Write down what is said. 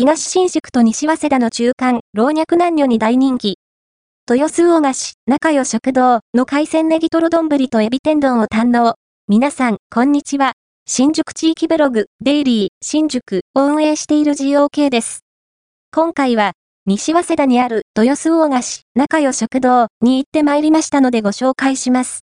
東新宿と西早稲田の中間、老若男女に大人気。豊洲大菓子、中代食堂の海鮮ネギトロ丼とエビ天丼を堪能。皆さん、こんにちは。新宿地域ブログ、デイリー、新宿を運営している GOK です。今回は、西早稲田にある豊洲大菓子、中代食堂に行って参りましたのでご紹介します。